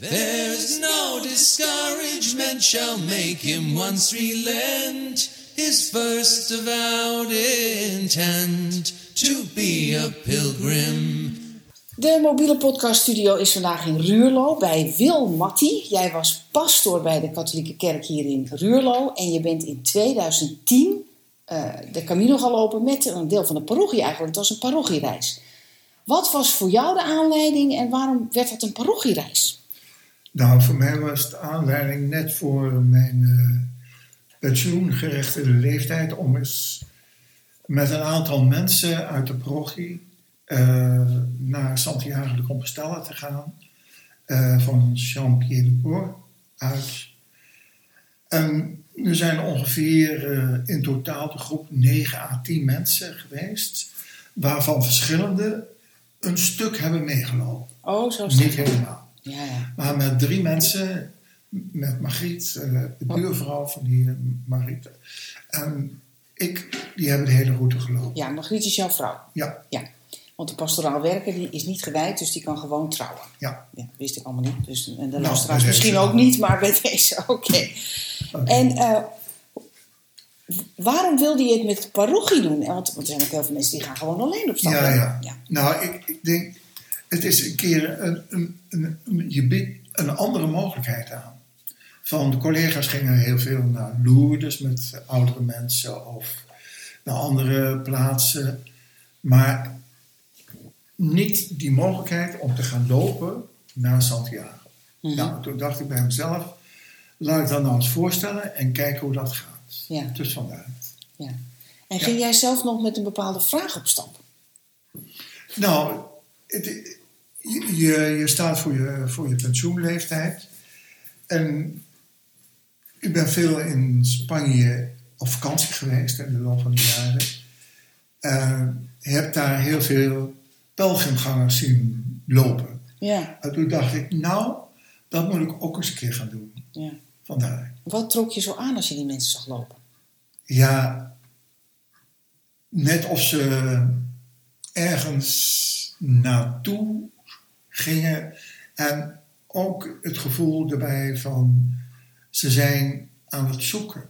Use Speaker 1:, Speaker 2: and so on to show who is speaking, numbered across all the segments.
Speaker 1: There's no discouragement shall make him once relent his first avowed intent to be a pilgrim.
Speaker 2: De mobiele podcaststudio is vandaag in Ruurlo bij Wil Matti. Jij was pastor bij de katholieke kerk hier in Ruurlo. En je bent in 2010 uh, de Camino gaan lopen met een deel van de parochie eigenlijk. Het was een parochiereis. Wat was voor jou de aanleiding en waarom werd het een parochiereis?
Speaker 3: Nou, voor mij was de aanleiding net voor mijn uh, pensioengerechtigde leeftijd om eens met een aantal mensen uit de parochie uh, naar Santiago de Compostela te gaan. Uh, van Jean-Pierre uit. En er zijn ongeveer uh, in totaal de groep 9 à 10 mensen geweest, waarvan verschillende een stuk hebben meegelopen.
Speaker 2: Oh, zo
Speaker 3: Niet helemaal.
Speaker 2: Ja, ja.
Speaker 3: Maar met drie mensen, met Margriet, de buurvrouw van die Margriet, en ik, die hebben de hele route gelopen.
Speaker 2: Ja, Margriet is jouw vrouw.
Speaker 3: Ja.
Speaker 2: ja. Want de pastoraal werker die is niet gewijd, dus die kan gewoon trouwen.
Speaker 3: Ja.
Speaker 2: ja wist ik allemaal niet. Dus, en de
Speaker 3: Nou,
Speaker 2: luisteraars misschien ook niet, maar bij deze, oké. En uh, waarom wilde je het met de parochie doen? Want, want er zijn ook heel veel mensen die gaan gewoon alleen op stap.
Speaker 3: Ja, ja.
Speaker 2: ja.
Speaker 3: Nou, ik, ik, denk, het is een keer een, een, een, een, je biedt een andere mogelijkheid aan. Van de collega's gingen heel veel naar Lourdes met oudere mensen of naar andere plaatsen. Maar niet die mogelijkheid om te gaan lopen naar Santiago.
Speaker 2: Mhm.
Speaker 3: Nou, toen dacht ik bij mezelf, laat ik dat nou eens voorstellen en kijken hoe dat gaat.
Speaker 2: Ja.
Speaker 3: Dus vandaar.
Speaker 2: ja. En ging jij zelf nog met een bepaalde vraag op stap?
Speaker 3: Nou, het, je, je staat voor je, voor je pensioenleeftijd. En ik ben veel in Spanje op vakantie geweest in de loop van de jaren. En je hebt daar heel veel pelgrimgangers zien lopen.
Speaker 2: Ja.
Speaker 3: En toen dacht ik, nou, dat moet ik ook eens een keer gaan doen.
Speaker 2: ja.
Speaker 3: Vandaar.
Speaker 2: Wat trok je zo aan als je die mensen zag lopen?
Speaker 3: Ja, net of ze ergens naartoe gingen. En ook het gevoel erbij van ze zijn aan het zoeken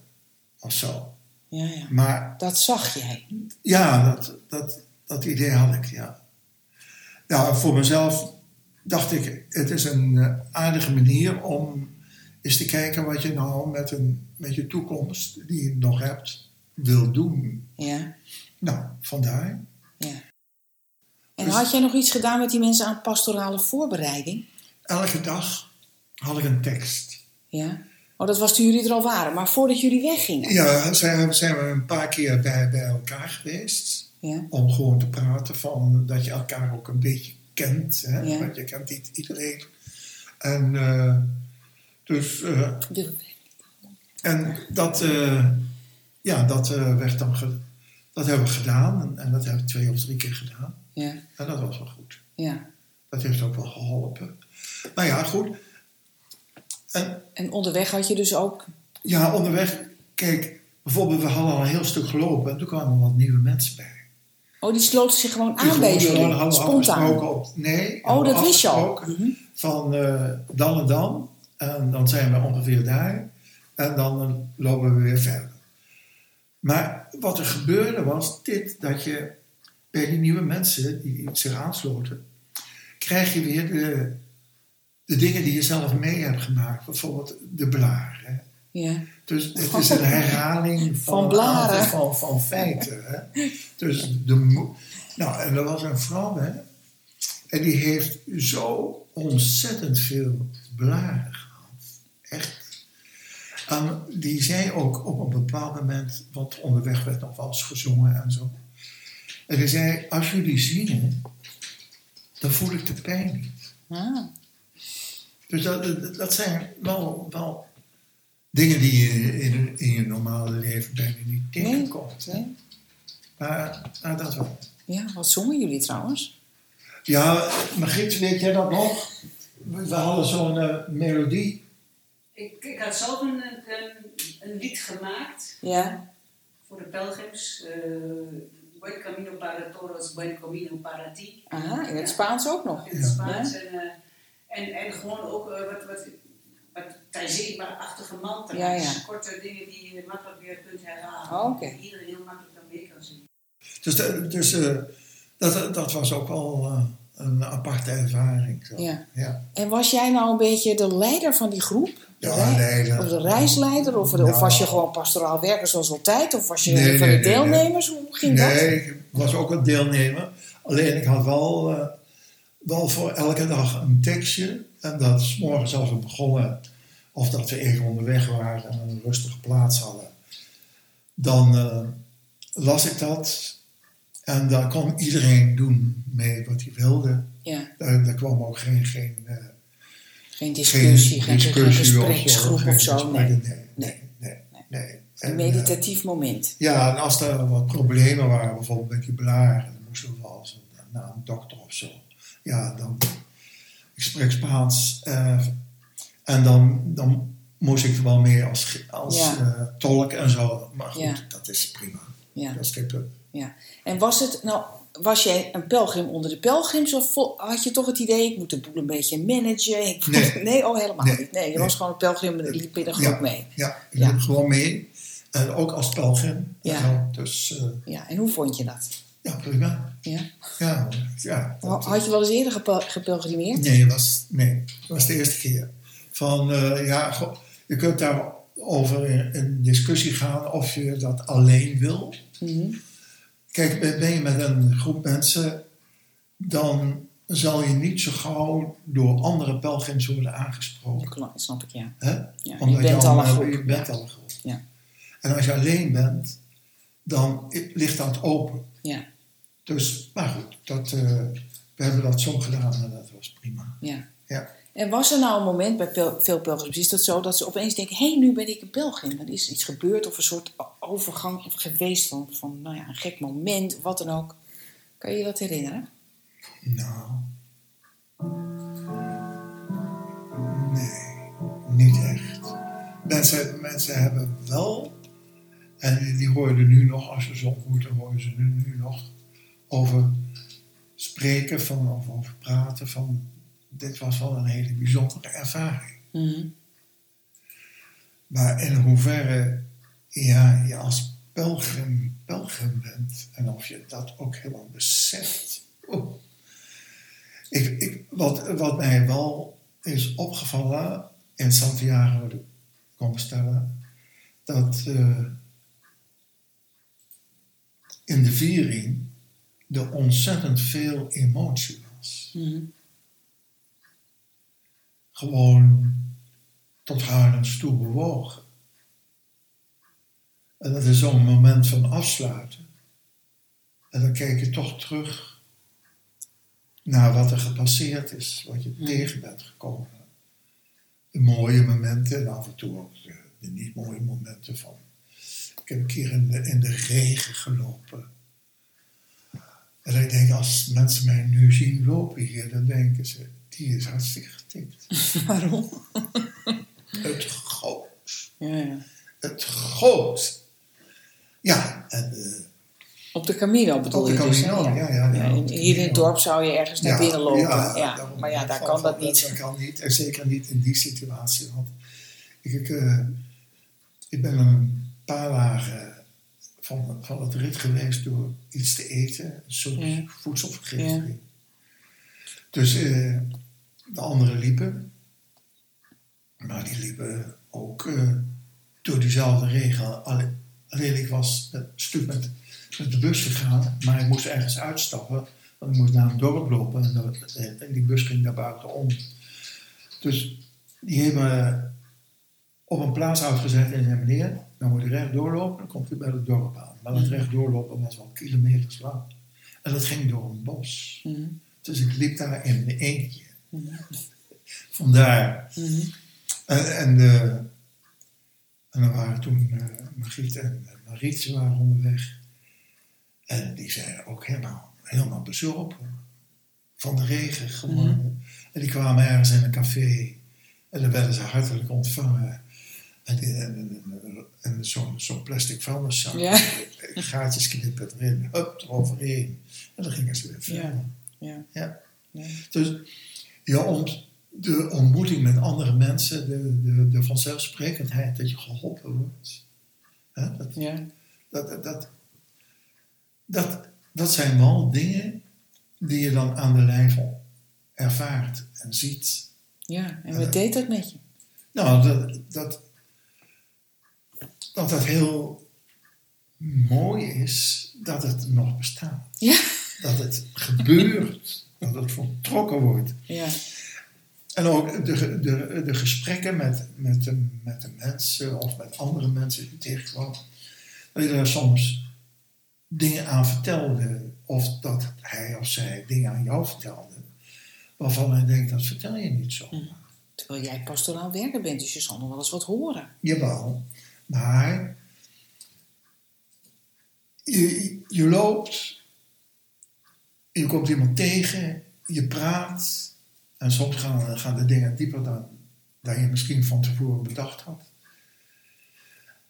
Speaker 3: of zo.
Speaker 2: Ja, ja.
Speaker 3: Maar
Speaker 2: Dat zag jij.
Speaker 3: ja, dat, dat, dat idee had ik, ja. Nou, voor mezelf dacht ik, het is een eh, aardige manier om eens te kijken wat je nou met, een, met je toekomst, die je nog hebt, wil doen.
Speaker 2: Ja,
Speaker 3: Nou, vandaar.
Speaker 2: En
Speaker 3: Dus-
Speaker 2: had jij nog iets gedaan met die mensen aan pastorale voorbereiding?
Speaker 3: Elke dag had ik een tekst.
Speaker 2: Ja. Oh, dat was toen jullie er al waren, maar voordat jullie weggingen.
Speaker 3: Ja, zijn, zijn we een paar keer bij, bij elkaar geweest.
Speaker 2: Ja.
Speaker 3: Om gewoon te praten van dat je elkaar ook een beetje kent. Hè?
Speaker 2: Ja.
Speaker 3: Want je kent niet iedereen. En eh, dus... eh, En dat, eh, ja, dat werd dan dat hebben we gedaan en, en dat hebben we twee of drie keer gedaan.
Speaker 2: Ja,
Speaker 3: En dat was wel goed.
Speaker 2: ja.
Speaker 3: Dat heeft ook wel geholpen. Nou ja, goed. En
Speaker 2: En onderweg had je dus ook...
Speaker 3: ja, onderweg, kijk, bijvoorbeeld we hadden al een heel stuk gelopen en toen kwamen er wat nieuwe mensen bij.
Speaker 2: Oh, die sloten zich gewoon
Speaker 3: Die
Speaker 2: aan bij jullie.
Speaker 3: hadden
Speaker 2: Spontaan.
Speaker 3: Op, nee,
Speaker 2: Oh, dat wist je al. Mhm.
Speaker 3: Van eh, dan en dan. En dan zijn we ongeveer daar. En dan lopen we weer verder. Maar wat er gebeurde was dit, dat je bij die nieuwe mensen die zich aansloten, krijg je weer de, de dingen die je zelf mee hebt gemaakt. Bijvoorbeeld de blaren.
Speaker 2: Ja.
Speaker 3: Dus het is een herhaling van,
Speaker 2: blaren.
Speaker 3: van, van feiten. Hè? Dus de, nou, en er was een vrouw, hè, en die heeft zo ontzettend veel blaren gehad. Echt. En die zei ook op een bepaald moment, want onderweg werd nog wel eens gezongen en zo. En die zei, als jullie zingen, dan voel ik de pijn niet.
Speaker 2: Ah.
Speaker 3: Dus dat, dat- zijn wel, wel dingen die je in, in je normale leven bijna niet tegenkomt.
Speaker 2: nee.
Speaker 3: Maar, maar dat wel.
Speaker 2: Ja, wat zongen jullie trouwens?
Speaker 3: Ja, Margriet, weet jij dat nog? We hadden zo'n eh, melodie.
Speaker 4: Ik, ik had zelf een, een, een lied gemaakt
Speaker 2: Ja.
Speaker 4: voor de pelgrims. eh Buen camino para todos, buen camino para ti.
Speaker 2: Aha, in het Spaans ook nog.
Speaker 4: In het Spaans. En, eh, En, en gewoon ook eh, wat, wat, wat taizé-achtige mantra's.
Speaker 2: Ja, ja.
Speaker 4: Korte dingen die je makkelijk weer kunt herhalen.
Speaker 2: Oh, oké.
Speaker 4: Die iedereen heel makkelijk dan mee kan zien.
Speaker 3: Dus, de- dus eh, dat, dat was ook eh, een aparte ervaring. Zo.
Speaker 2: Ja.
Speaker 3: Ja.
Speaker 2: En was jij nou een beetje de leider van die groep?
Speaker 3: Ja, leider.
Speaker 2: Of de reisleider? Of, of
Speaker 3: Nou.
Speaker 2: was je gewoon pastoraal werker zoals altijd? Of was je
Speaker 3: Nee,
Speaker 2: een van de
Speaker 3: nee, nee.
Speaker 2: deelnemers? Hoe ging dat?
Speaker 3: Nee, ik was ook een deelnemer. Alleen ik had wel, eh, wel voor elke dag een tekstje. En dat is morgens als we begonnen, of dat we even onderweg waren en een rustige plaats hadden. Dan eh, las ik dat. En daar kon iedereen doen mee wat hij wilde.
Speaker 2: Ja,
Speaker 3: Daar, daar kwam ook geen, geen, eh,
Speaker 2: geen discussie, geen,
Speaker 3: discussie
Speaker 2: gespreksgroep of zo. Nee.
Speaker 3: Nee,
Speaker 2: Nee.
Speaker 3: nee.
Speaker 2: Een
Speaker 3: En, eh,
Speaker 2: meditatief moment.
Speaker 3: ja, en als er wat problemen waren, bijvoorbeeld met die blaren, dan moesten we wel naar een dokter of zo. Ja, dan. Ik spreek Spaans. eh, en dan, dan moest ik er wel mee als, als
Speaker 2: Ja.
Speaker 3: eh, tolk en zo. Maar goed,
Speaker 2: Ja.
Speaker 3: dat is prima.
Speaker 2: Ja.
Speaker 3: Dat is geen punt.
Speaker 2: Ja. En was het nou, was jij een pelgrim onder de pelgrims of had je toch het idee, ik moet de boel een beetje managen? Ik moet-
Speaker 3: Nee.
Speaker 2: oh helemaal
Speaker 3: Nee.
Speaker 2: niet. Nee, je
Speaker 3: Nee.
Speaker 2: was gewoon een pelgrim en liep in een groep
Speaker 3: Ja.
Speaker 2: mee.
Speaker 3: Ja, ik
Speaker 2: Ja.
Speaker 3: liep gewoon mee. En ook als pelgrim.
Speaker 2: Ja.
Speaker 3: Dus eh,
Speaker 2: Ja, en hoe vond je dat?
Speaker 3: ja, prima.
Speaker 2: Ja.
Speaker 3: Ja, ja. dat-
Speaker 2: Had je wel eens eerder gepel- gepelgrimeerd?
Speaker 3: Nee, dat was, nee, was de eerste keer. Van, eh, ja, goh, je kunt daarover in, in discussie gaan of je dat alleen wil.
Speaker 2: Mhm.
Speaker 3: Kijk, ben je met een groep mensen, dan zal je niet zo gauw door andere pelgrims worden aangesproken.
Speaker 2: Klopt, snap ik, ja.
Speaker 3: Hè?
Speaker 2: ja je
Speaker 3: Omdat
Speaker 2: bent al een
Speaker 3: allemaal-
Speaker 2: groep.
Speaker 3: Je bent
Speaker 2: ja.
Speaker 3: al een groep.
Speaker 2: Ja.
Speaker 3: En als je alleen bent, dan ligt dat open.
Speaker 2: Ja,
Speaker 3: Dus, maar goed, dat, eh, we hebben dat zo gedaan en dat was prima.
Speaker 2: ja.
Speaker 3: Ja.
Speaker 2: En was er nou een moment bij veel pelgrims, is dat zo dat ze opeens denken, hé, hey, nu ben ik een pelgrim. Er is iets gebeurd of een soort overgang geweest van, van nou ja, een gek moment, wat dan ook. Kan je je dat herinneren?
Speaker 3: Nou. Nee, niet echt. Mensen, mensen hebben wel, en die, die hoor je nu nog, als ze ontmoet, dan hoor je ze nu, nu nog over spreken, van, of over praten. Van, dit was wel een hele bijzondere ervaring.
Speaker 2: Mhm.
Speaker 3: Maar in hoeverre ja, je als pelgrim pelgrim bent en of je dat ook helemaal beseft. Oeh. Ik, ik, wat, wat mij wel is opgevallen in Santiago de Compostela, dat eh, in de viering er ontzettend veel emotie was.
Speaker 2: Mhm.
Speaker 3: Gewoon tot huilens toe bewogen. En dat is zo'n moment van afsluiten. En dan kijk je toch terug naar wat er gepasseerd is, wat je
Speaker 2: Ja.
Speaker 3: tegen bent gekomen. De mooie momenten en af en toe ook de, de niet mooie momenten van. Ik heb een keer in de, in de regen gelopen. En ik denk, als mensen mij nu zien lopen hier, dan denken ze, die is hartstikke getikt.
Speaker 2: Waarom?
Speaker 3: Het goot.
Speaker 2: Ja, ja.
Speaker 3: Het goot. Ja, en eh,
Speaker 2: Op de Camino bedoel
Speaker 3: Op de
Speaker 2: je dus, hè?
Speaker 3: Camino, ja, ja, op de
Speaker 2: hier in het dorp zou je ergens naar binnen lopen. Ja, maar ja, daar kan dat niet.
Speaker 3: Dat kan niet. En zeker niet in die situatie. Want ik, ik, eh, ik ben een paar dagen van, van het rit geweest door iets te eten. Een soort
Speaker 2: Ja.
Speaker 3: voedselvergiftiging. Dus eh, de anderen liepen. Maar die liepen ook eh, door diezelfde regen. Alleen, alleen ik was een stuk met, met de bus gegaan, maar ik moest ergens uitstappen. Want ik moest naar een dorp lopen en, dat- en die bus ging daar buitenom. Dus die hebben me op een plaats uitgezet en zei: Meneer, dan moet u recht doorlopen, dan komt u bij het dorp aan. Maar dat recht doorlopen was wel kilometers lang. En dat ging door een bos.
Speaker 2: Mhm.
Speaker 3: Dus ik liep daar in mijn eentje.
Speaker 2: Mhm.
Speaker 3: Vandaar.
Speaker 2: Mhm.
Speaker 3: En, en, de, en er waren toen eh Margriet en Mariet ze waren onderweg. En die zijn ook helemaal, helemaal bezorpen. Van de regen gewoon. En die kwamen ergens in een café. En dan werden ze hartelijk ontvangen. En, die- en, en, en zo'n zo'n plastic vuilniszak.
Speaker 2: Ja.
Speaker 3: Gaatjes knippen erin. Hup, eroverheen. En dan gingen ze weer verder.
Speaker 2: Ja. Ja.
Speaker 3: Dus je ont, de ontmoeting met andere mensen, de, de, de vanzelfsprekendheid dat je geholpen wordt. Hè, dat,
Speaker 2: Ja.
Speaker 3: dat, dat, dat, dat, dat zijn wel dingen die je dan aan de lijf ervaart en ziet.
Speaker 2: Ja, en wat deed dat met je?
Speaker 3: Nou, dat dat, dat, dat heel mooi is dat het nog bestaat.
Speaker 2: Ja.
Speaker 3: Dat het gebeurt, dat het voltrokken wordt.
Speaker 2: Ja.
Speaker 3: En ook de, de, de gesprekken met, met, de, met de mensen of met andere mensen die tegenkwam. Dat je daar soms dingen aan vertelde. Of dat hij of zij dingen aan jou vertelde. Waarvan hij denkt, dat vertel je niet zo.
Speaker 2: Terwijl jij pastoraal werker bent, dus je zal nog wel eens wat horen.
Speaker 3: Jawel. Maar je, je loopt, je komt iemand tegen, je praat. En soms gaan, gaan de dingen dieper dan, dan je misschien van tevoren bedacht had.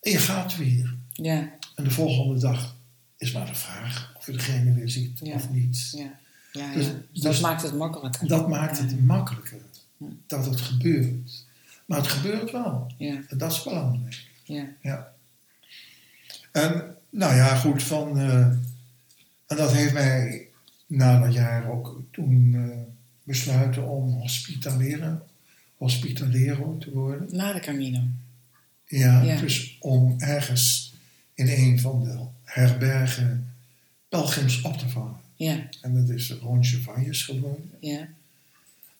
Speaker 3: En je gaat weer.
Speaker 2: Ja,
Speaker 3: En de volgende dag is maar de vraag of je degene weer ziet
Speaker 2: Ja.
Speaker 3: of niet.
Speaker 2: ja. ja,
Speaker 3: Dus-
Speaker 2: ja. Dus dat maakt het makkelijker.
Speaker 3: Dat maakt het makkelijker dat het gebeurt. Maar het gebeurt wel.
Speaker 2: Ja,
Speaker 3: En dat is belangrijk.
Speaker 2: ja.
Speaker 3: Ja. En nou ja, goed, van. eh, en dat heeft mij na dat jaar ook toen eh, besluiten om hospitaleren, hospitalero te worden.
Speaker 2: Na de Camino.
Speaker 3: Ja,
Speaker 2: Ja.
Speaker 3: dus om ergens in een van de herbergen pelgrims op te vangen.
Speaker 2: Ja,
Speaker 3: En dat is Ronsje Vanjes geworden.
Speaker 2: ja.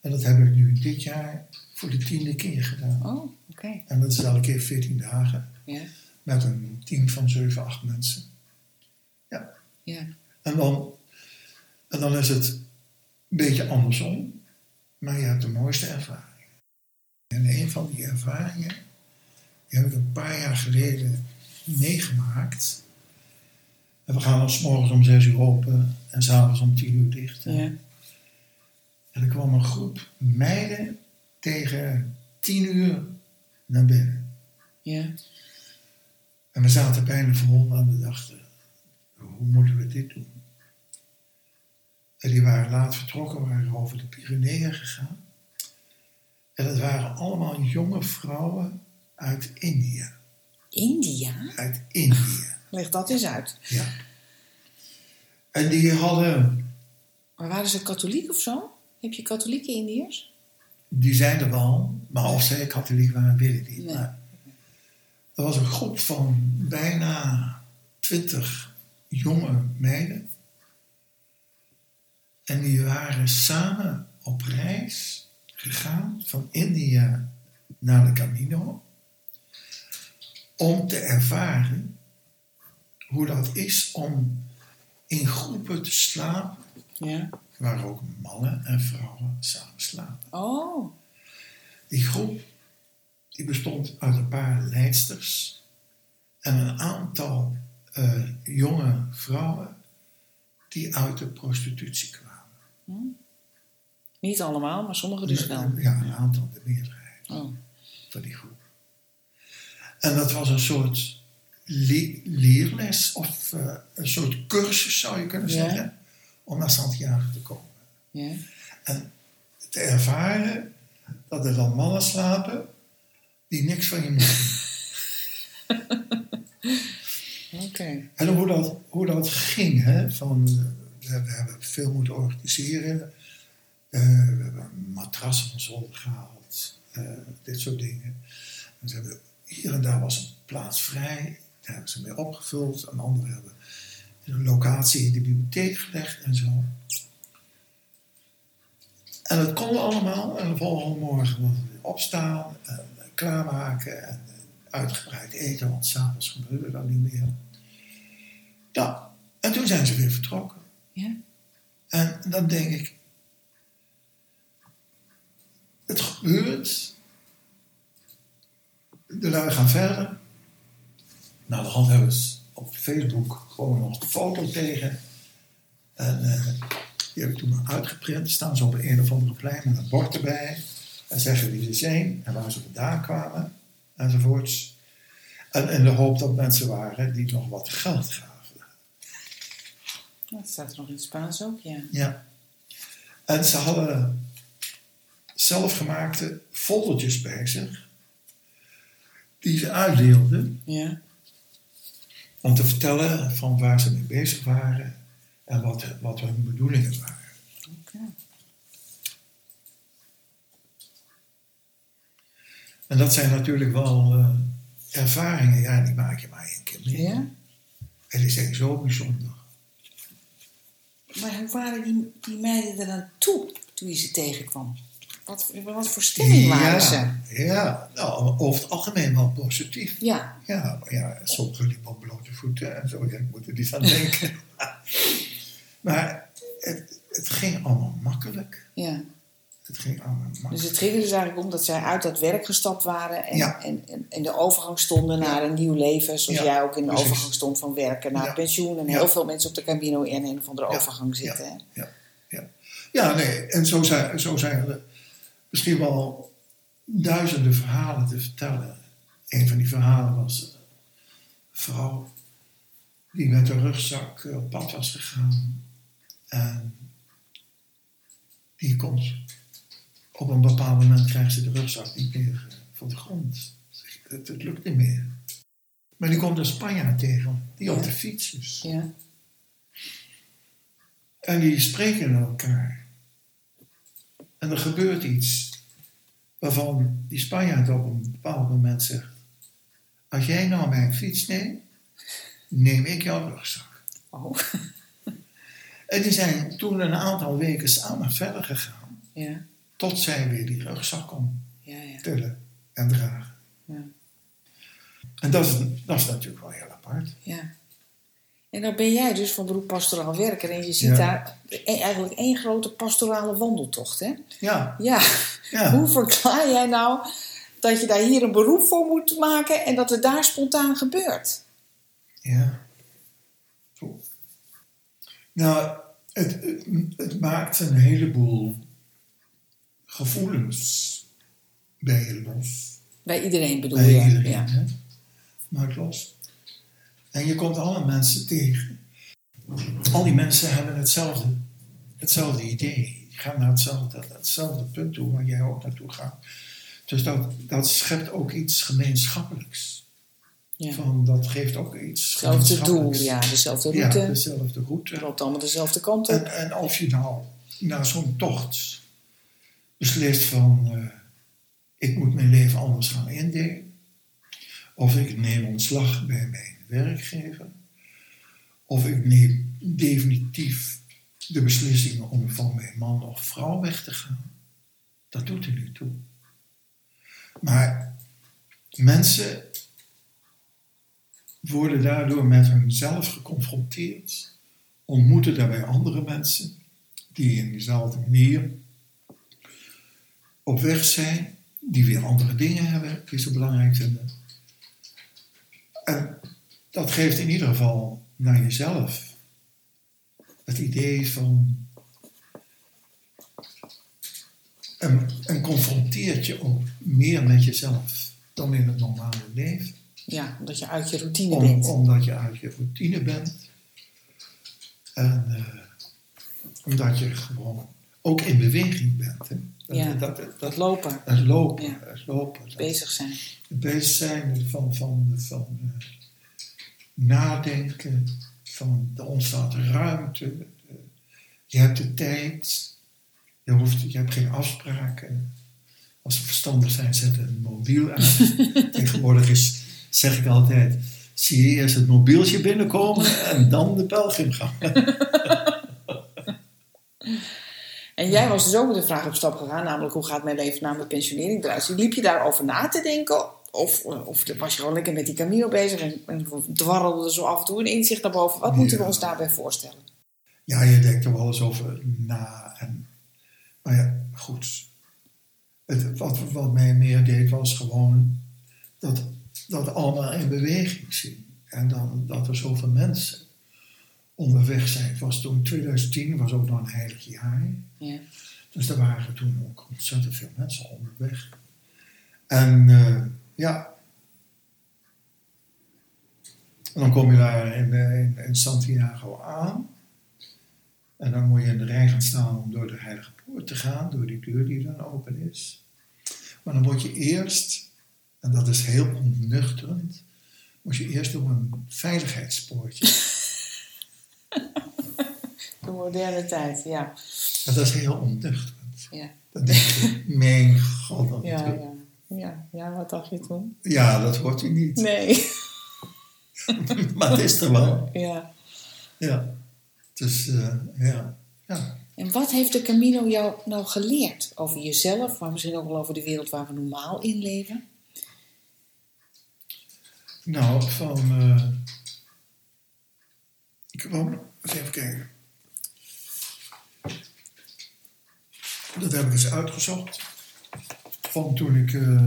Speaker 3: En dat heb ik nu dit jaar voor de tiende keer gedaan.
Speaker 2: Oh, oké.
Speaker 3: En dat is elke keer 14 dagen.
Speaker 2: Ja,
Speaker 3: Met een team van 7, 8 mensen. Ja.
Speaker 2: ja.
Speaker 3: En dan, en dan is het een beetje andersom. Maar je hebt de mooiste ervaringen. En een van die ervaringen, die heb ik een paar jaar geleden meegemaakt. En we gaan ons morgens om 6 uur open en s'avonds om 10 uur dicht.
Speaker 2: Ja,
Speaker 3: En er kwam een groep meiden tegen 10 uur naar binnen.
Speaker 2: ja.
Speaker 3: En we zaten bijna vol en we dachten, hoe moeten we dit doen? En die waren laat vertrokken, waren over de Pyreneeën gegaan. En dat waren allemaal jonge vrouwen uit India.
Speaker 2: India?
Speaker 3: Uit India,
Speaker 2: Leg dat eens uit.
Speaker 3: ja. En die hadden,
Speaker 2: Maar waren ze katholiek of zo? Heb je katholieke Indiërs?
Speaker 3: die zijn er wel, maar of zij katholiek waren, weet ik niet.
Speaker 2: Nee.
Speaker 3: Maar er was een groep van bijna twintig jonge meiden. En die waren samen op reis gegaan van India naar de Camino. Om te ervaren hoe dat is om in groepen te slapen.
Speaker 2: Ja.
Speaker 3: Waar ook mannen en vrouwen samen slapen.
Speaker 2: Oh,
Speaker 3: Die groep die bestond uit een paar leidsters en een aantal eh, jonge vrouwen die uit de prostitutie kwamen.
Speaker 2: Niet allemaal, maar sommigen dus wel.
Speaker 3: Ja, een aantal, de meerderheid
Speaker 2: Oh,
Speaker 3: van die groep. En dat was een soort le- leerles of eh, een soort cursus zou je kunnen
Speaker 2: Ja.
Speaker 3: zeggen, om naar Santiago te komen.
Speaker 2: ja.
Speaker 3: En te ervaren dat er dan mannen slapen die niks van je moeten.
Speaker 2: Oké.
Speaker 3: En hoe dat, hoe dat ging, hè? Van, eh, we, hebben- we veel moeten organiseren. Eh, we hebben een matras van zolder gehaald. eh, dit soort dingen. En ze hebben, hier en daar was een plaats vrij. Daar hebben ze mee opgevuld. En anderen hebben een locatie in de bibliotheek gelegd en zo. En dat kon allemaal. En de volgende morgen het weer opstaan en eh, klaarmaken en uitgebreid eten, want s'avonds gebeurde dat niet meer. Ja, en toen zijn ze weer vertrokken.
Speaker 2: Ja.
Speaker 3: En dan denk ik, het gebeurt. De lui gaan verder. Nou, de hand hebben ze op Facebook gewoon nog een foto tegen. En eh, die heb ik toen maar uitgeprint. Staan ze op een of andere plein met een bord erbij. En zeggen wie ze zijn en waar ze vandaan kwamen. Enzovoorts. En in de hoop dat mensen waren die nog wat geld gaven.
Speaker 2: Dat staat er nog in het Spaans ook, ja.
Speaker 3: Ja. En ze hadden zelfgemaakte foldertjes bij zich, die ze uitdeelden.
Speaker 2: Ja.
Speaker 3: Om te vertellen van waar ze mee bezig waren en wat, wat hun bedoelingen waren.
Speaker 2: Oké.
Speaker 3: En dat zijn natuurlijk wel eh, ervaringen, ja, die maak je maar één keer mee.
Speaker 2: Ja?
Speaker 3: En die zijn zo bijzonder
Speaker 2: maar hoe waren die, die meiden eraan toe toen je ze tegenkwam? Wat, wat voor stemming waren ja, ze?
Speaker 3: Ja, nou, over het algemeen wel positief.
Speaker 2: Ja.
Speaker 3: Ja, maar ja sommigen liepen op blote voeten en zo, ik moeten die niet aan denken. maar het, het ging allemaal makkelijk.
Speaker 2: Ja. Dus het ging dus eigenlijk om dat zij uit dat werk gestapt waren en,
Speaker 3: ja.
Speaker 2: de overgang stonden naar een nieuw leven. Zoals jij ook in de overgang stond van werken naar pensioen. En heel veel mensen op de Camino in een of andere overgang zitten.
Speaker 3: Ja. Ja. ja, nee. En zo zijn, zo zijn er misschien wel duizenden verhalen te vertellen. Een van die verhalen was een vrouw die met een rugzak eh, op pad was gegaan. En die komt op een bepaald moment krijgt ze de rugzak niet meer eh, van de grond. Het, het lukt niet meer. Maar die komt een Spanjaard tegen, die op de fiets is.
Speaker 2: Ja.
Speaker 3: En die spreken elkaar. En er gebeurt iets waarvan die Spanjaard op een bepaald moment zegt: Als jij nou mijn fiets neemt, neem ik jouw rugzak.
Speaker 2: Oh.
Speaker 3: En die zijn toen een aantal weken samen verder gegaan.
Speaker 2: Ja.
Speaker 3: Tot zij weer die rugzak kon
Speaker 2: ja, ja.
Speaker 3: tillen en dragen.
Speaker 2: Ja.
Speaker 3: En dat is, dat natuurlijk wel heel apart.
Speaker 2: Ja. En dan ben jij dus van beroep pastoraal werker. En je ziet daar e-, eigenlijk één grote pastorale wandeltocht, hè?
Speaker 3: Ja.
Speaker 2: ja. Hoe verklaar jij nou dat je daar hier een beroep voor moet maken en dat het daar spontaan gebeurt?
Speaker 3: Ja. Nou, het, het, het maakt een heleboel gevoelens bij je los.
Speaker 2: Bij iedereen bedoel
Speaker 3: bij
Speaker 2: je?
Speaker 3: Iedereen,
Speaker 2: ja.
Speaker 3: Hè? Maakt los. En je komt alle mensen tegen. Al die mensen hebben hetzelfde, hetzelfde idee. Die gaan naar hetzelfde, hetzelfde punt toe waar jij ook naartoe gaat. Dus dat, dat schept ook iets gemeenschappelijks.
Speaker 2: Ja.
Speaker 3: Van, dat geeft ook iets
Speaker 2: Hetzelfde doel, ja, dezelfde route.
Speaker 3: Ja,
Speaker 2: dezelfde
Speaker 3: route.
Speaker 2: Loopt allemaal dezelfde kant op.
Speaker 3: En, en als je nou naar zo'n tocht beslist van eh, ik moet mijn leven anders gaan indelen. Of ik neem ontslag bij mijn werkgever. Of ik neem definitief de beslissing om van mijn man of vrouw weg te gaan. Dat doet er nu toe. Maar mensen worden daardoor met hunzelf geconfronteerd, ontmoeten daarbij andere mensen die in dezelfde manier op weg zijn, die weer andere dingen hebben, die ze belangrijk vinden. En dat geeft in ieder geval naar jezelf het idee van. En, en confronteert je ook meer met jezelf dan in het normale leven.
Speaker 2: Ja, omdat je uit je routine
Speaker 3: Om,
Speaker 2: bent.
Speaker 3: Omdat je uit je routine bent. En eh, omdat je gewoon ook in beweging bent. Hè? Dat,
Speaker 2: ja.
Speaker 3: dat,
Speaker 2: lopen.
Speaker 3: Het lopen. Lopen
Speaker 2: bezig zijn.
Speaker 3: bezig zijn van, van, van eh, nadenken, van er ontstaat ruimte. Je hebt de tijd, je, hoeft, je hebt geen afspraken. Als ze verstandig zijn, zetten een mobiel aan. Tegenwoordig is, zeg ik altijd, zie je eerst het mobieltje binnenkomen en dan de pelgrim gaan.
Speaker 2: En jij was dus ook met de vraag op stap gegaan, namelijk hoe gaat mijn leven nou na mijn pensionering eruit? Dus liep je daarover na te denken? Of, of was je gewoon lekker met die Camille bezig en, en dwarrelde zo af en toe een inzicht naar boven? Wat moeten we ons daarbij voorstellen?
Speaker 3: Ja, je denkt er wel eens over na. En, maar ja, goed. Het, wat, wat mij meer deed was gewoon dat, dat allemaal in beweging zien. En dan dat er zoveel mensen onderweg zijn. Was toen 2010, was ook nog een heilig jaar.
Speaker 2: Ja.
Speaker 3: Dus daar waren toen ook ontzettend veel mensen onderweg. En eh, ja. En dan kom je daar eh, in, Santiago aan. En dan moet je in de rij gaan staan om door de Heilige Poort te gaan, door die deur die dan open is. Maar dan moet je eerst, en dat is heel ontnuchterend, moet je eerst door een veiligheidspoortje.
Speaker 2: De moderne tijd, ja.
Speaker 3: Dat is heel ontnuchterend.
Speaker 2: Ja,
Speaker 3: je, mijn god, dat
Speaker 2: ja, ja. Ja, ja, wat dacht je toen?
Speaker 3: ja, dat hoort u niet.
Speaker 2: Nee.
Speaker 3: maar het is er wel.
Speaker 2: Ja.
Speaker 3: Ja. Dus, eh, ja. ja.
Speaker 2: En wat heeft de Camino jou nou geleerd over jezelf, maar misschien ook wel over de wereld waar we normaal in leven?
Speaker 3: Nou, van. eh, ik kwam. Eens even kijken. Dat heb ik eens uitgezocht. Van toen ik eh,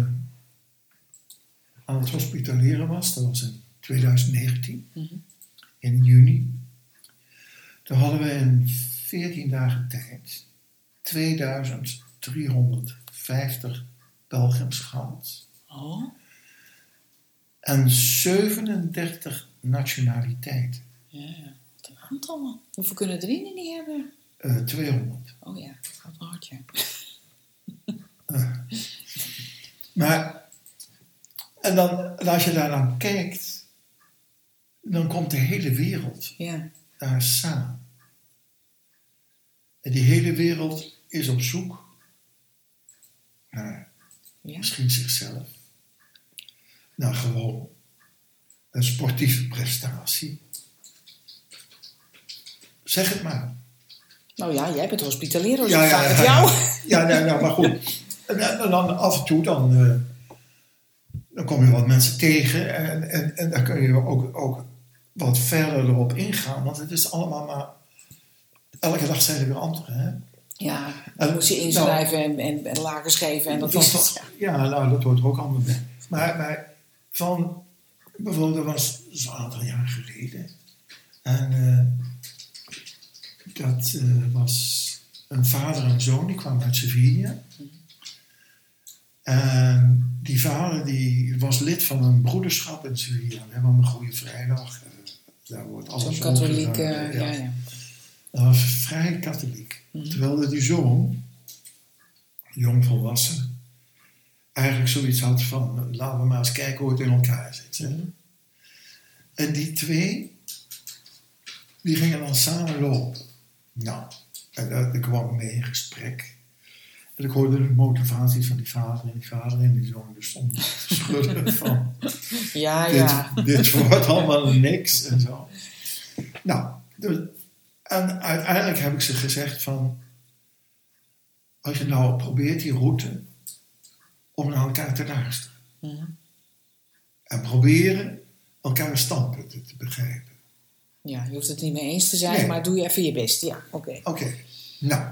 Speaker 3: aan het hospitaleren was, dat was in 2019,
Speaker 2: Mhm.
Speaker 3: in juni. Toen hadden we in 14 dagen tijd 2350 pelgrims gehad.
Speaker 2: Oh,
Speaker 3: En 37 nationaliteiten.
Speaker 2: ja, ja. Wat een aantal. Hoeveel kunnen in niet hebben?
Speaker 3: Eh 200.
Speaker 2: Oh ja, gaat een hartje.
Speaker 3: Maar, en dan, en als je daar dan kijkt, dan komt de hele wereld
Speaker 2: Ja,
Speaker 3: daar samen. En die hele wereld is op zoek naar
Speaker 2: ja.
Speaker 3: misschien zichzelf. Naar gewoon een sportieve prestatie. Zeg het maar.
Speaker 2: Nou ja, jij bent hospitalier, dus
Speaker 3: Ja,
Speaker 2: ik
Speaker 3: ja,
Speaker 2: vraag
Speaker 3: ja,
Speaker 2: het jou.
Speaker 3: Ja, ja, ja, maar goed. En, en dan af en toe dan, eh, dan kom je wat mensen tegen en, en, en dan kun je ook, ook wat verder erop ingaan. Want het is allemaal maar... Elke dag zijn er weer anderen, hè?
Speaker 2: Ja,
Speaker 3: En-
Speaker 2: dan moet je inschrijven en, en, en lagers geven en dat is het. Ja.
Speaker 3: Ja, nou, dat hoort er ook allemaal bij. Maar, maar van... Bijvoorbeeld, dat was zo'n aantal jaar geleden. En eh, dat eh, was een vader en zoon, die kwamen uit Sevilla. En die vader die was lid van een broederschap in Sevilla. We hebben een goede vrijdag. eh, Daar wordt alles
Speaker 2: katholiek, eh, ja, ja.
Speaker 3: Dat was vrij katholiek.
Speaker 2: Mhm.
Speaker 3: Terwijl dat die zoon, jong volwassen, eigenlijk zoiets had van: laten we maar eens kijken hoe het in elkaar zit. hè. En die twee, die gingen dan samen lopen. Nou, en daar, ik kwam mee in gesprek. En ik hoorde de motivatie van die vader en die vader en die zoon. Dus stonden te schudden van
Speaker 2: Ja,
Speaker 3: dit,
Speaker 2: ja.
Speaker 3: dit wordt allemaal niks en zo. Nou, dus, en uiteindelijk heb ik ze gezegd van, als je nou probeert die route om naar elkaar te luisteren.
Speaker 2: Mhm.
Speaker 3: En proberen elkaar standpunten te begrijpen.
Speaker 2: Ja, je hoeft het niet mee eens te zijn,
Speaker 3: Nee.
Speaker 2: maar doe je even je best. Ja, oké.
Speaker 3: Oké, nou.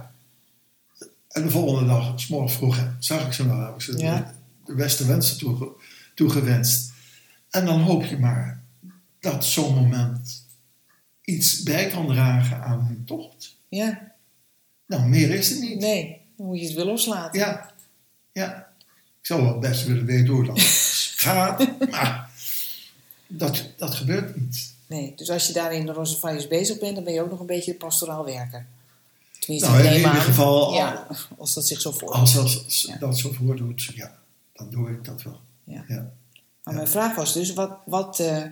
Speaker 3: En de volgende dag, s morgens vroeg, zag ik ze wel, heb ik ze
Speaker 2: Ja.
Speaker 3: de, de beste wensen toege, toegewenst. En dan hoop je maar dat zo'n moment iets bij kan dragen aan hun tocht.
Speaker 2: Ja,
Speaker 3: Nou, meer is het niet.
Speaker 2: nee, dan moet je het wel loslaten.
Speaker 3: Ja, ja. Ik zou wel best willen weten hoe dat gaat, maar dat, dat gebeurt niet.
Speaker 2: Nee, dus als je daar in de Rozenvaaiers bezig bent, dan ben je ook nog een beetje pastoraal werken. Tenminste,
Speaker 3: Nou, in ieder geval,
Speaker 2: Ja, als dat zich zo voordoet.
Speaker 3: Als dat,
Speaker 2: Ja.
Speaker 3: dat zo voordoet, ja, dan doe ik dat wel.
Speaker 2: Ja.
Speaker 3: Ja.
Speaker 2: Maar mijn vraag was dus, wat, wat, eh,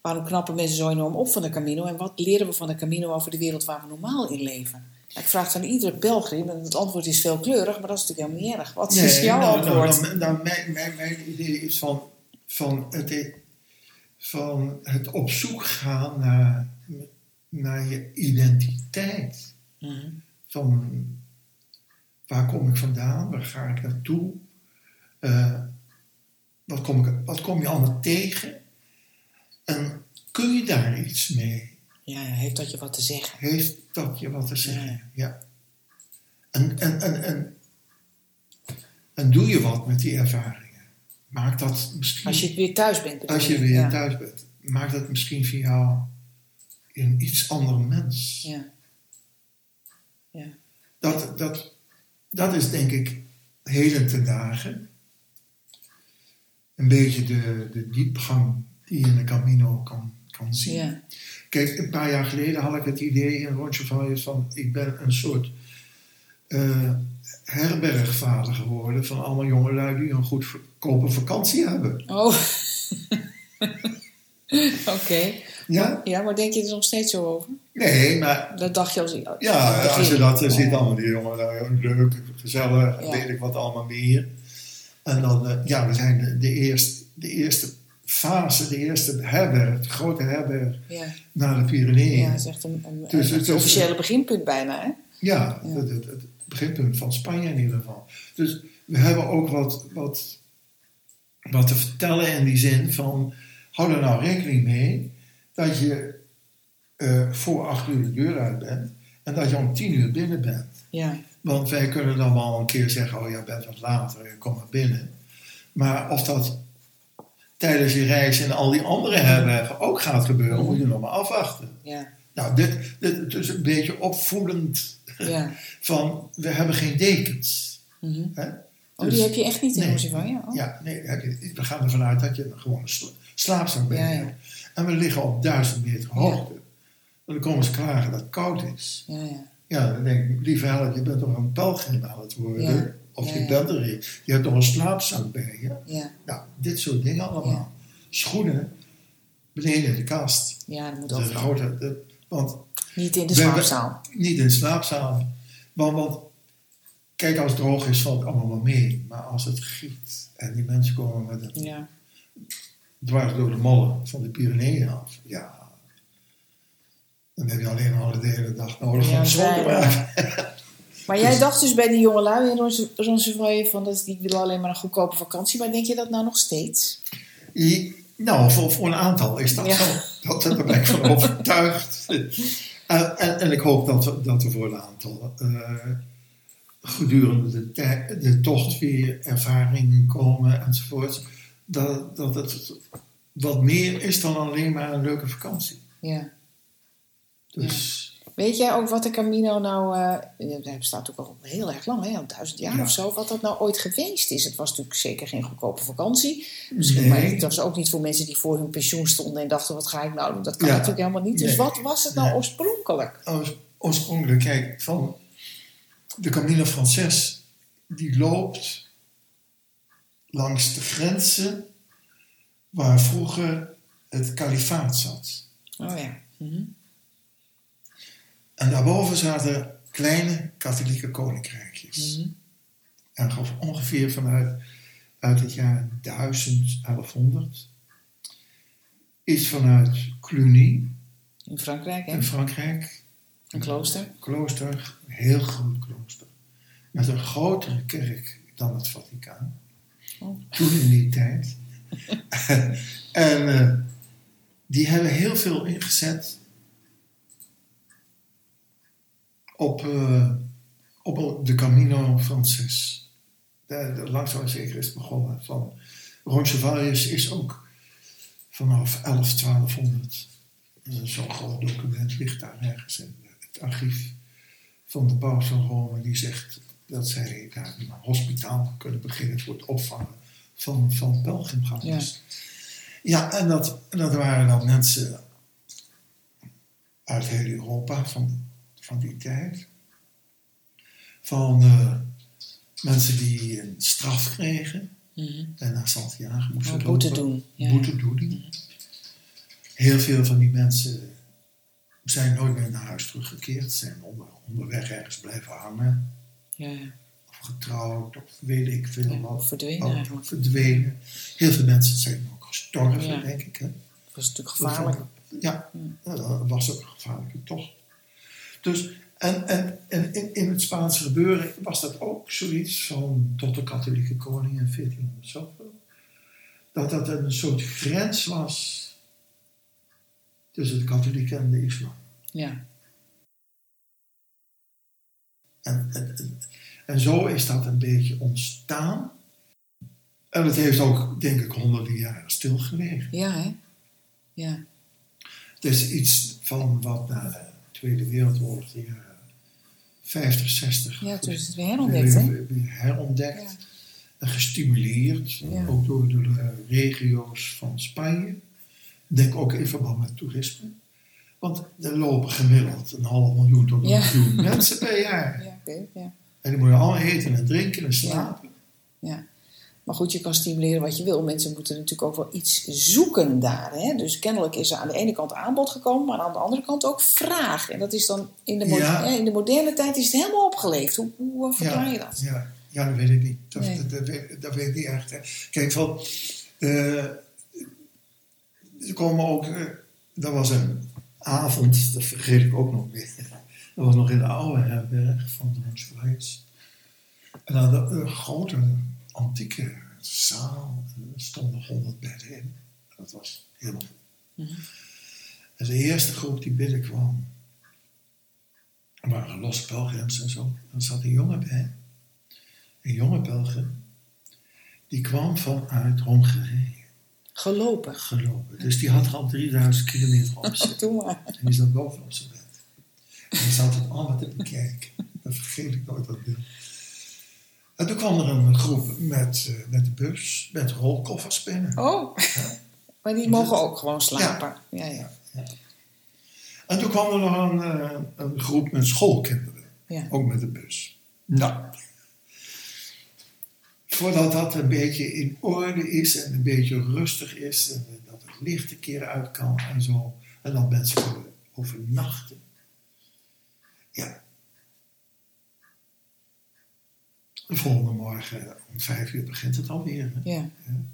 Speaker 2: waarom knappen mensen zo enorm op van de Camino? En wat leren we van de Camino over de wereld waar we normaal in leven? Ik vraag het aan iedere pelgrim en het antwoord is veelkleurig, maar dat is natuurlijk helemaal niet erg. Wat is jouw
Speaker 3: nou,
Speaker 2: antwoord?
Speaker 3: Nou, nou, nou, mijn, mijn, mijn idee is van, van, het, van het op zoek gaan naar, naar je identiteit.
Speaker 2: Mhm.
Speaker 3: Van waar kom ik vandaan, waar ga ik naartoe, Eh, wat, kom ik, wat kom je allemaal tegen en kun je daar iets mee?
Speaker 2: Ja, heeft dat je wat te zeggen?
Speaker 3: Heeft dat je wat te zeggen?
Speaker 2: Ja.
Speaker 3: Ja. En, en, en, en, en doe je wat met die ervaringen? Maak dat misschien,
Speaker 2: Als je weer thuis bent.
Speaker 3: als je weer
Speaker 2: ja.
Speaker 3: thuis bent, maak dat misschien voor jou een iets ander mens.
Speaker 2: Ja. Ja.
Speaker 3: Dat, dat, dat is denk ik heden ten dagen een beetje de, de diepgang die je in de Camino kan, kan zien.
Speaker 2: Ja.
Speaker 3: Kijk, een paar jaar geleden had ik het idee in Roncesvalles van ik ben een soort eh, herbergvader geworden van allemaal jongelui die een goed goedkope vakantie hebben.
Speaker 2: Oh. Oké.
Speaker 3: Ja?
Speaker 2: Ja, maar denk je er nog steeds zo over?
Speaker 3: Nee, maar
Speaker 2: Dat dacht je als...
Speaker 3: ja, als je dat eh,
Speaker 2: Ja.
Speaker 3: ziet, allemaal die jongelui, leuk, gezellig,
Speaker 2: Ja.
Speaker 3: weet ik wat allemaal meer. En dan, eh, ja, we zijn de, de, eerste, de eerste fase, de eerste herberg, de grote herberg
Speaker 2: Ja,
Speaker 3: naar de Pyreneeën.
Speaker 2: ja dat is echt een, een,
Speaker 3: Dus
Speaker 2: een officiële beginpunt bijna, hè?
Speaker 3: Ja,
Speaker 2: Ja.
Speaker 3: Het, het, het beginpunt van Spanje in ieder geval. Dus we hebben ook wat, wat, wat te vertellen in die zin van... hou er nou rekening mee dat je eh, voor acht uur de deur uit bent... en dat je om tien uur binnen bent.
Speaker 2: Ja,
Speaker 3: Want wij kunnen dan wel een keer zeggen... oh, jij bent wat later, kom maar binnen. Maar of dat tijdens je reis in al die andere herbergen ook gaat gebeuren... moet je nog maar afwachten.
Speaker 2: ja,
Speaker 3: Nou, dit, dit het is een beetje opvoedend
Speaker 2: ja.
Speaker 3: van we hebben geen dekens.
Speaker 2: Mhm.
Speaker 3: Hè?
Speaker 2: Oh,
Speaker 3: Dus-
Speaker 2: die heb je echt niet in
Speaker 3: nee.
Speaker 2: Roosevelt, ja? Oh.
Speaker 3: Ja, nee, we gaan ervan uit dat je een gewone sla- slaapzak bent.
Speaker 2: Ja, ja.
Speaker 3: En we liggen op duizend meter hoogte. Dan komen ze klagen dat het koud is.
Speaker 2: Ja, ja.
Speaker 3: Ja, dan denk ik, lieve help, je bent toch een pelgrim aan het worden? Of je bent er een. Je hebt toch een slaapzak bij je?
Speaker 2: Ja,
Speaker 3: Nou, dit soort dingen allemaal. Schoenen, beneden in de kast.
Speaker 2: ja dat moet
Speaker 3: de- want
Speaker 2: Niet in de
Speaker 3: We
Speaker 2: slaapzaal.
Speaker 3: Niet in de slaapzaal. Want, want kijk, als het droog is, valt het allemaal wel mee. Maar als het giet en die mensen komen met een
Speaker 2: Ja.
Speaker 3: dwars door de mollen van de Pyreneeën af. Ja, dan heb je alleen al de hele dag nodig om
Speaker 2: Ja,
Speaker 3: de zon te maken.
Speaker 2: Maar jij dacht dus bij die jongelui in Roosevelt van dat die willen alleen maar een goedkope vakantie. Maar denk je dat nou nog steeds?
Speaker 3: I- Nou, voor, voor een aantal is dat
Speaker 2: Ja.
Speaker 3: zo. Dat, ben ik van overtuigd. En, en, en ik hoop dat, we- dat er voor een aantal eh, gedurende de, de tocht weer ervaringen komen enzovoort. Dat, dat het wat meer is dan alleen maar een leuke vakantie.
Speaker 2: Ja.
Speaker 3: Dus
Speaker 2: Weet jij ook wat de Camino nou... eh hij bestaat ook al heel erg lang, hè? al duizend jaar
Speaker 3: Ja.
Speaker 2: of zo. Wat dat nou ooit geweest is. Het was natuurlijk zeker geen goedkope vakantie. Misschien,
Speaker 3: Nee.
Speaker 2: Maar het was ook niet voor mensen die voor hun pensioen stonden... en dachten, wat ga ik nou doen? Dat kan
Speaker 3: Ja.
Speaker 2: natuurlijk helemaal niet. Dus
Speaker 3: Nee.
Speaker 2: wat was het nou
Speaker 3: Nee.
Speaker 2: oorspronkelijk?
Speaker 3: Oors- oorspronkelijk, kijk, van de Camino Frances, die loopt langs de grenzen waar vroeger het kalifaat zat.
Speaker 2: Oh ja. Mhm.
Speaker 3: En daarboven zaten kleine katholieke koninkrijkjes.
Speaker 2: Mhm.
Speaker 3: En ge- ongeveer vanuit uit het jaar 1000, 1100 is vanuit Cluny
Speaker 2: In Frankrijk, hè?
Speaker 3: in Frankrijk
Speaker 2: Een klooster.
Speaker 3: klooster, een heel groot klooster, met een grotere kerk dan het Vaticaan.
Speaker 2: Oh.
Speaker 3: Toen in die tijd. en eh, die hebben heel veel ingezet op, eh, op de Camino Frances. De, de, langzaam zeker is begonnen. Van Roncesvalles is ook vanaf 11, 1200 Zo'n groot document ligt daar ergens in het archief van de paus van Rome. Die zegt dat zij daar een hospitaal kunnen beginnen voor het opvangen van, van pelgrimgangers. Ja, en dat, dat waren dan mensen uit heel Europa van, van die tijd. Van eh, mensen die een straf kregen
Speaker 2: Mhm.
Speaker 3: en naar Santiago moesten
Speaker 2: Oh, boete doen. Ja.
Speaker 3: Boetedoening. Heel veel van die mensen zijn nooit meer naar huis teruggekeerd. Zijn onder, onderweg ergens blijven hangen.
Speaker 2: Ja, ja.
Speaker 3: Of getrouwd, of weet ik veel wat.
Speaker 2: verdwenen
Speaker 3: Of
Speaker 2: eigenlijk.
Speaker 3: verdwenen. Heel veel mensen zijn ook gestorven, denk ik. Hè?
Speaker 2: Dat was natuurlijk gevaarlijk.
Speaker 3: Ja,
Speaker 2: Hmm.
Speaker 3: dat was ook een gevaarlijke tocht. Dus, en, en, en in, in het Spaanse gebeuren was dat ook zoiets van tot de katholieke koning in 1400 zoveel. Dat dat een soort grens was tussen de katholieken en de islam.
Speaker 2: Ja.
Speaker 3: En, en, en, en zo is dat een beetje ontstaan. En het heeft ook, denk ik, honderden jaren stilgelegen.
Speaker 2: Ja, hè? Ja.
Speaker 3: Het is iets van wat na de Tweede Wereldoorlog, de jaren 50, 60,
Speaker 2: Ja, toen is het weer herontdekt, hè?
Speaker 3: weer- weer herontdekt
Speaker 2: Ja.
Speaker 3: en gestimuleerd.
Speaker 2: Ja.
Speaker 3: Ook door de regio's van Spanje. Denk ook in verband met toerisme. Want er lopen gemiddeld een half miljoen tot een
Speaker 2: Ja.
Speaker 3: miljoen mensen per jaar.
Speaker 2: Ja, oké, ja.
Speaker 3: En die moeten allemaal eten en drinken en slapen.
Speaker 2: Ja. Maar goed, je kan stimuleren wat je wil. Mensen moeten natuurlijk ook wel iets zoeken daar. Hè? Dus kennelijk is er aan de ene kant aanbod gekomen, maar aan de andere kant ook vraag. En dat is dan in de,
Speaker 3: Ja.
Speaker 2: in de moderne tijd is het helemaal opgeleefd. Hoe, hoe verklaar je dat?
Speaker 3: Ja, ja, dat weet ik niet. Dat,
Speaker 2: Nee.
Speaker 3: dat, dat weet, dat weet ik niet echt. Hè. Kijk, van, eh, er komen ook, eh, dat was een avond, dat vergeet ik ook nog weer. Dat was nog in de oude herberg van de Roosevelt. En dan hadden we een grote antieke zaal. En er stonden honderd bedden in. Dat was helemaal.
Speaker 2: Mhm.
Speaker 3: En de eerste groep die binnenkwam, waren losse pelgrims en zo. Er zat een jongen bij. Een jonge pelgrim. Die kwam vanuit Hongarije
Speaker 2: Gelopen.
Speaker 3: gelopen. Dus die had er al 3000 kilometer op zitten.
Speaker 2: Maar.
Speaker 3: En die zat boven op zijn bed. En die zat het allemaal te bekijken. Dat vergeet ik nooit dat beeld. En toen kwam er een groep met, eh, met de bus, met rolkoffers binnen.
Speaker 2: Oh, maar die mogen ook gewoon slapen. Ja, ja.
Speaker 3: En toen kwam er nog een, eh, een groep met schoolkinderen.
Speaker 2: ja.
Speaker 3: Ook met de bus. Nou. Voordat dat een beetje in orde is en een beetje rustig is. En dat het licht een keer uit kan en zo. En dat mensen kunnen overnachten. Ja. De volgende morgen om vijf uur begint het alweer. Hè?
Speaker 2: ja.
Speaker 3: Ja, dan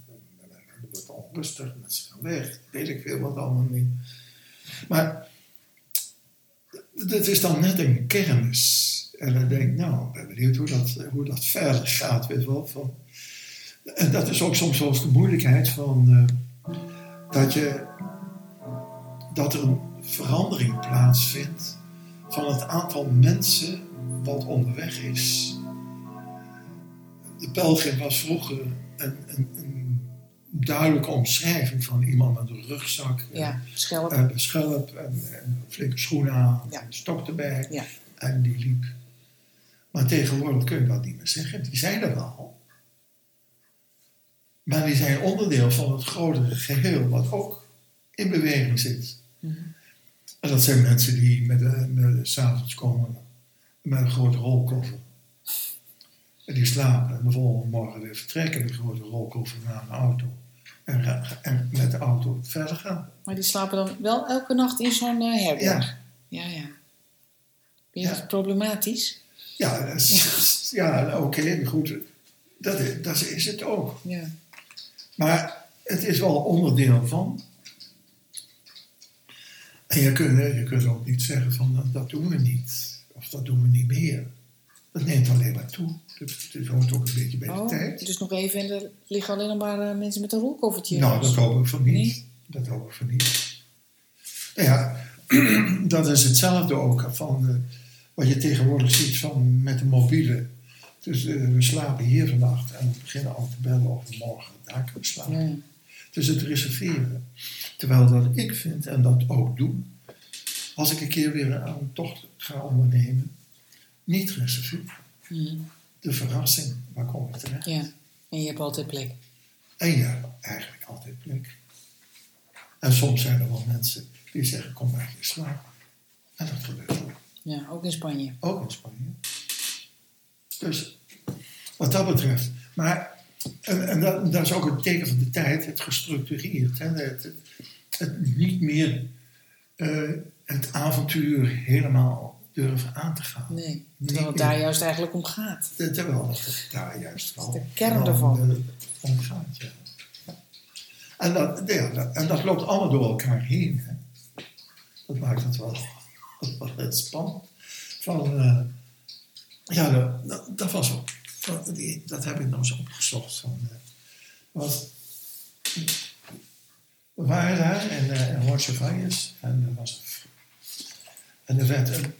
Speaker 3: wordt het onrustig, mensen gaan weg, weet ik veel wat allemaal niet. Maar het is dan net een kermis. En dan denk ik, nou, ik ben benieuwd hoe dat, hoe dat verder gaat, weet wel. Van, en dat is ook soms wel eens de moeilijkheid van eh, dat je dat er een verandering plaatsvindt van het aantal mensen wat onderweg is. De pelgrim was vroeger een, een, een duidelijke omschrijving van iemand met een rugzak,
Speaker 2: ja. Schelp.
Speaker 3: en een schelp en, en flinke schoenen aan,
Speaker 2: Ja.
Speaker 3: een stok erbij
Speaker 2: Ja.
Speaker 3: en die liep. Maar tegenwoordig kun je dat niet meer zeggen. Die zijn er wel. Maar die zijn onderdeel van het grotere geheel wat ook in beweging zit.
Speaker 2: Mhm.
Speaker 3: En dat zijn mensen die met, de- met, s'avonds komen met een grote rolkoffer. En die slapen en de volgende morgen weer vertrekken met grote rolkoffer naar een auto. En, met de auto verder gaan.
Speaker 2: Maar die slapen dan wel elke nacht in zo'n eh, herberg?
Speaker 3: Ja.
Speaker 2: Ja, ja. Vind je
Speaker 3: Ja.
Speaker 2: dat problematisch?
Speaker 3: Ja, dat is- ja. oké, goed. Dat is, dat is het ook.
Speaker 2: Ja.
Speaker 3: Maar het is wel onderdeel van. En je kunt, je kunt ook niet zeggen van dat, dat doen we niet. Of dat doen we niet meer. Dat neemt alleen maar toe. Het, het hoort ook een beetje bij de
Speaker 2: Oh,
Speaker 3: tijd.
Speaker 2: dus nog even en er liggen alleen nog maar eh, mensen met een rolkoffertje.
Speaker 3: Nou, dat hoop ik van niet.
Speaker 2: Nee?
Speaker 3: Dat hoop ik van niet. Nou ja, dat is hetzelfde ook van eh, wat je tegenwoordig ziet van met de mobiele. Dus eh, we slapen hier vannacht en we beginnen al te bellen over morgen. Daar kunnen we slapen.
Speaker 2: Ja.
Speaker 3: Dus het reserveren. Terwijl dat ik vind, en dat ook doe, als ik een keer weer een tocht ga ondernemen, niet reserveren. De verrassing, waar kom ik terecht?
Speaker 2: ja. En je hebt altijd plek.
Speaker 3: En je hebt eigenlijk altijd plek. En soms zijn er wel mensen die zeggen, kom maar hier slapen. En dat gebeurt ook.
Speaker 2: Ja, ook in Spanje.
Speaker 3: Ook in Spanje. Dus wat dat betreft. Maar, en, en dat, dat is ook een teken van de tijd, het gestructureerd. Hè? Het, het, het niet meer eh, het avontuur helemaal durven aan te gaan.
Speaker 2: Nee. Terwijl het daar juist eigenlijk om gaat.
Speaker 3: Terwijl het daar juist wel
Speaker 2: de kern ervan.
Speaker 3: eh, om gaat. Ja. En, dat, ja, dat- en dat loopt allemaal door elkaar heen. Hè. Dat maakt het wel, wel het spannend. Van, eh, ja, dat, was ook. Dat, die- dat heb ik nog eens opgezocht. Van, eh, was, we waren daar in, eh in en er was een, en er werd een,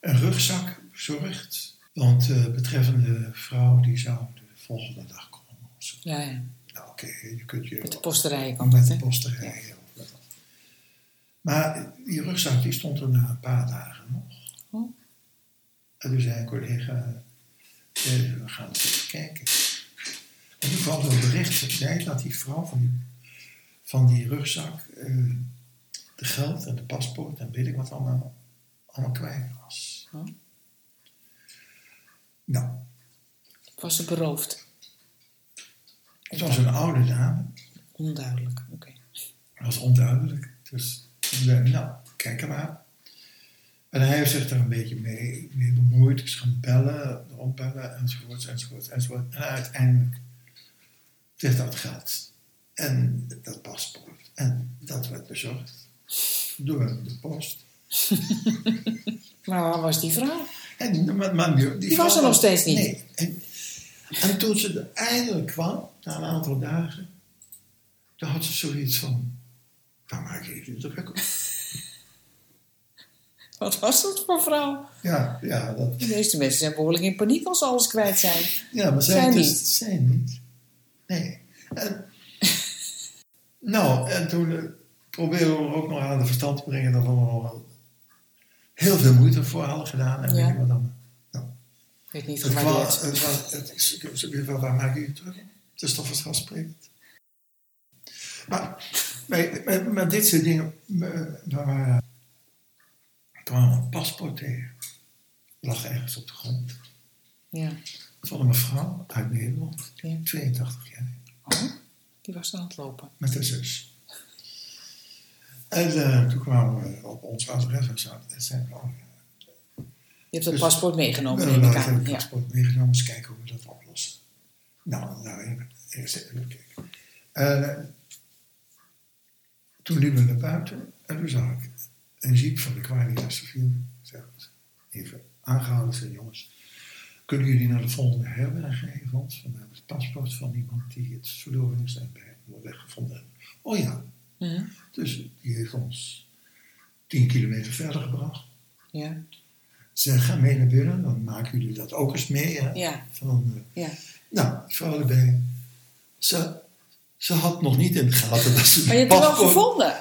Speaker 3: een rugzak bezorgd. Want de betreffende vrouw die zou de volgende dag komen.
Speaker 2: Ja, ja.
Speaker 3: Nou oké, je kunt je
Speaker 2: Met de posterijen kan
Speaker 3: met
Speaker 2: dat,
Speaker 3: de of dan. Maar die rugzak die stond er na een paar dagen nog.
Speaker 2: Oh.
Speaker 3: En toen zei een collega, eh, we gaan eens even kijken. En toen kwam er een bericht dat zei dat die vrouw van die, van die rugzak eh, de geld en de paspoort en weet ik wat allemaal, allemaal kwijt was.
Speaker 2: Oh.
Speaker 3: Nou,
Speaker 2: Was ze beroofd?
Speaker 3: het was een oude dame.
Speaker 2: Onduidelijk, oké.
Speaker 3: Dat was onduidelijk. Dus ik zei, nou, kijk maar. En hij heeft zich daar een beetje mee, mee bemoeid. Is gaan bellen, rondbellen, enzovoort, enzovoort, enzovoort. En uiteindelijk kreeg dat geld. En dat paspoort. En dat werd bezorgd door de post.
Speaker 2: Maar waar was die vrouw?
Speaker 3: En, maar, maar die,
Speaker 2: Die was er nog steeds niet.
Speaker 3: Nee. En, en toen ze er eindelijk kwam, na een aantal dagen, toen had ze zoiets van, waar maak je je druk op?
Speaker 2: Wat was dat voor vrouw?
Speaker 3: Ja, ja, dat,
Speaker 2: De meeste mensen zijn behoorlijk in paniek als ze alles kwijt zijn.
Speaker 3: ja maar zij,
Speaker 2: Zij
Speaker 3: dus-
Speaker 2: niet.
Speaker 3: zij niet. Nee. En, nou, en toen eh, probeerden we ook nog aan de verstand te brengen dat we nog wel heel veel moeite voor hadden gedaan. En
Speaker 2: Ja.
Speaker 3: weet ik wat dan. Nou,
Speaker 2: Ik weet niet
Speaker 3: het was, het was, het is, van, waar maak je terug? Het is toch vanzelfsprekend. Maar, maar, maar, maar dit soort dingen, we kwamen een paspoort tegen. Lag ergens op de grond.
Speaker 2: Ja.
Speaker 3: Van een mevrouw uit Nederland,
Speaker 2: ja.
Speaker 3: 82 jaar,
Speaker 2: Oh, die was aan het lopen.
Speaker 3: met een zus. En eh, toen kwamen we op ons adres en zo. En zeiden we, oh,
Speaker 2: Je hebt dat
Speaker 3: Dus-
Speaker 2: paspoort meegenomen,
Speaker 3: Nou,
Speaker 2: neem ik
Speaker 3: nou, ik heb
Speaker 2: aan.
Speaker 3: het
Speaker 2: Ja.
Speaker 3: paspoort meegenomen, eens kijken hoe we dat oplossen. Nou, nou even, eerst even kijken. En, eh, toen liepen we naar buiten en toen zag ik een jeep van de Civil. Zeg, Even aangehouden, zei jongens, kunnen jullie naar de volgende herberg geven ons? Want we hebben het paspoort van iemand die het verloren is en bij we weggevonden hebben. Oh ja,
Speaker 2: Mhm.
Speaker 3: dus die heeft ons tien kilometer verder gebracht.
Speaker 2: ja.
Speaker 3: Ze gaan mee naar binnen, dan maken jullie dat ook eens mee. Hè?
Speaker 2: Ja.
Speaker 3: Van, eh,
Speaker 2: ja.
Speaker 3: nou, die vrouw erbij. Ze, ze had nog niet in de gaten dat ze
Speaker 2: Maar je hebt het wel gevonden.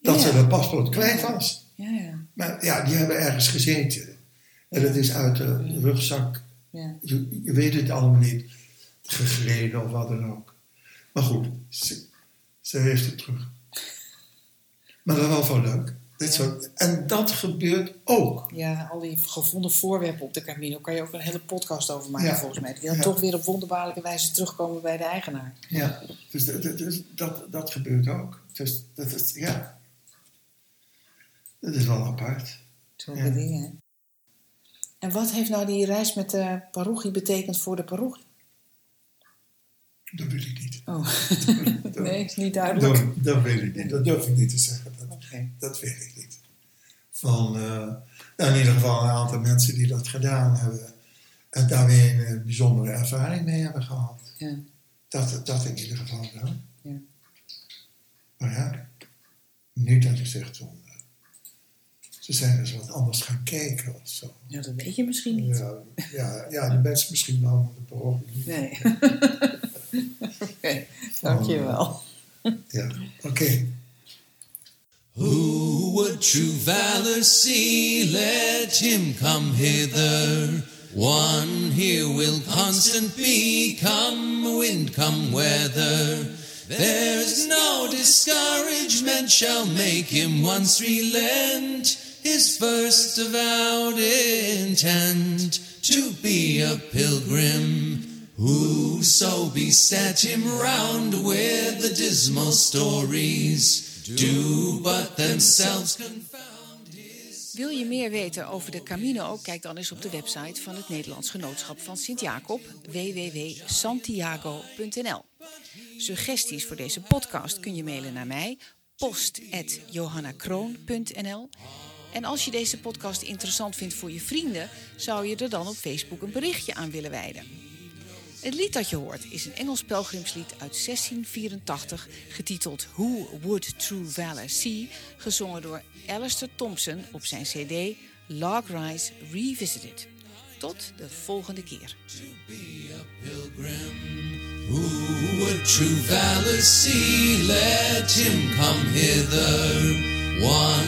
Speaker 3: dat
Speaker 2: ja.
Speaker 3: ze de paspoort kwijt was.
Speaker 2: Ja, ja.
Speaker 3: Maar ja, die hebben ergens gezeten. En dat is uit de rugzak,
Speaker 2: ja.
Speaker 3: je, je weet het allemaal niet, gegleden of wat dan ook. Maar goed, ze, ze heeft het terug. Maar dat was wel leuk. Dit soort, en dat gebeurt ook.
Speaker 2: Ja, al die gevonden voorwerpen op de Camino kan je ook een hele podcast over maken,
Speaker 3: Ja.
Speaker 2: volgens mij. Die dan
Speaker 3: Ja.
Speaker 2: toch weer op wonderbaarlijke wijze terugkomen bij de eigenaar.
Speaker 3: Ja, dus dat, dat, dus dat, dat gebeurt ook. Dus dat is, ja. Dat is wel apart.
Speaker 2: Zulke
Speaker 3: Ja.
Speaker 2: dingen, hè? En wat heeft nou die reis met de parochie betekend voor de parochie?
Speaker 3: Dat wil ik niet.
Speaker 2: Oh,
Speaker 3: Dat,
Speaker 2: nee, is niet duidelijk.
Speaker 3: dat, dat weet ik niet. Dat durf ik niet te zeggen. Dat, weet ik niet. Van, eh, nou, in ieder geval een aantal mensen die dat gedaan hebben. En daar weer een bijzondere ervaring mee hebben gehad.
Speaker 2: Ja.
Speaker 3: Dat, dat in ieder geval wel.
Speaker 2: Ja.
Speaker 3: Maar ja, niet dat je zegt van... eh, ze zijn eens wat anders gaan kijken of zo.
Speaker 2: ja, dat weet je misschien niet.
Speaker 3: Ja, ja, ja de mensen misschien wel, de parochie niet.
Speaker 2: Nee. Oké, dankjewel.
Speaker 3: Ja, oké.
Speaker 1: Who would true valor see? Let him come hither. One here will constant be, come wind, come weather. There's no discouragement shall make him once relent his first avowed intent to be a pilgrim. Whoso beset him round with the dismal stories confound.
Speaker 2: Wil je meer weten over de Camino? Kijk dan eens op de website van het Nederlands Genootschap van Sint-Jacob, www.santiago.nl. Suggesties voor deze podcast kun je mailen naar mij, post.johannakroon.nl. En als je deze podcast interessant vindt voor je vrienden, zou je er dan op Facebook een berichtje aan willen wijden. Het lied dat je hoort is een Engels pelgrimslied uit 1684, getiteld Who Would True Valor See, gezongen door Alistair Thompson op zijn CD Log Rise Revisited. Tot de volgende keer.
Speaker 1: Who would true him come hither. One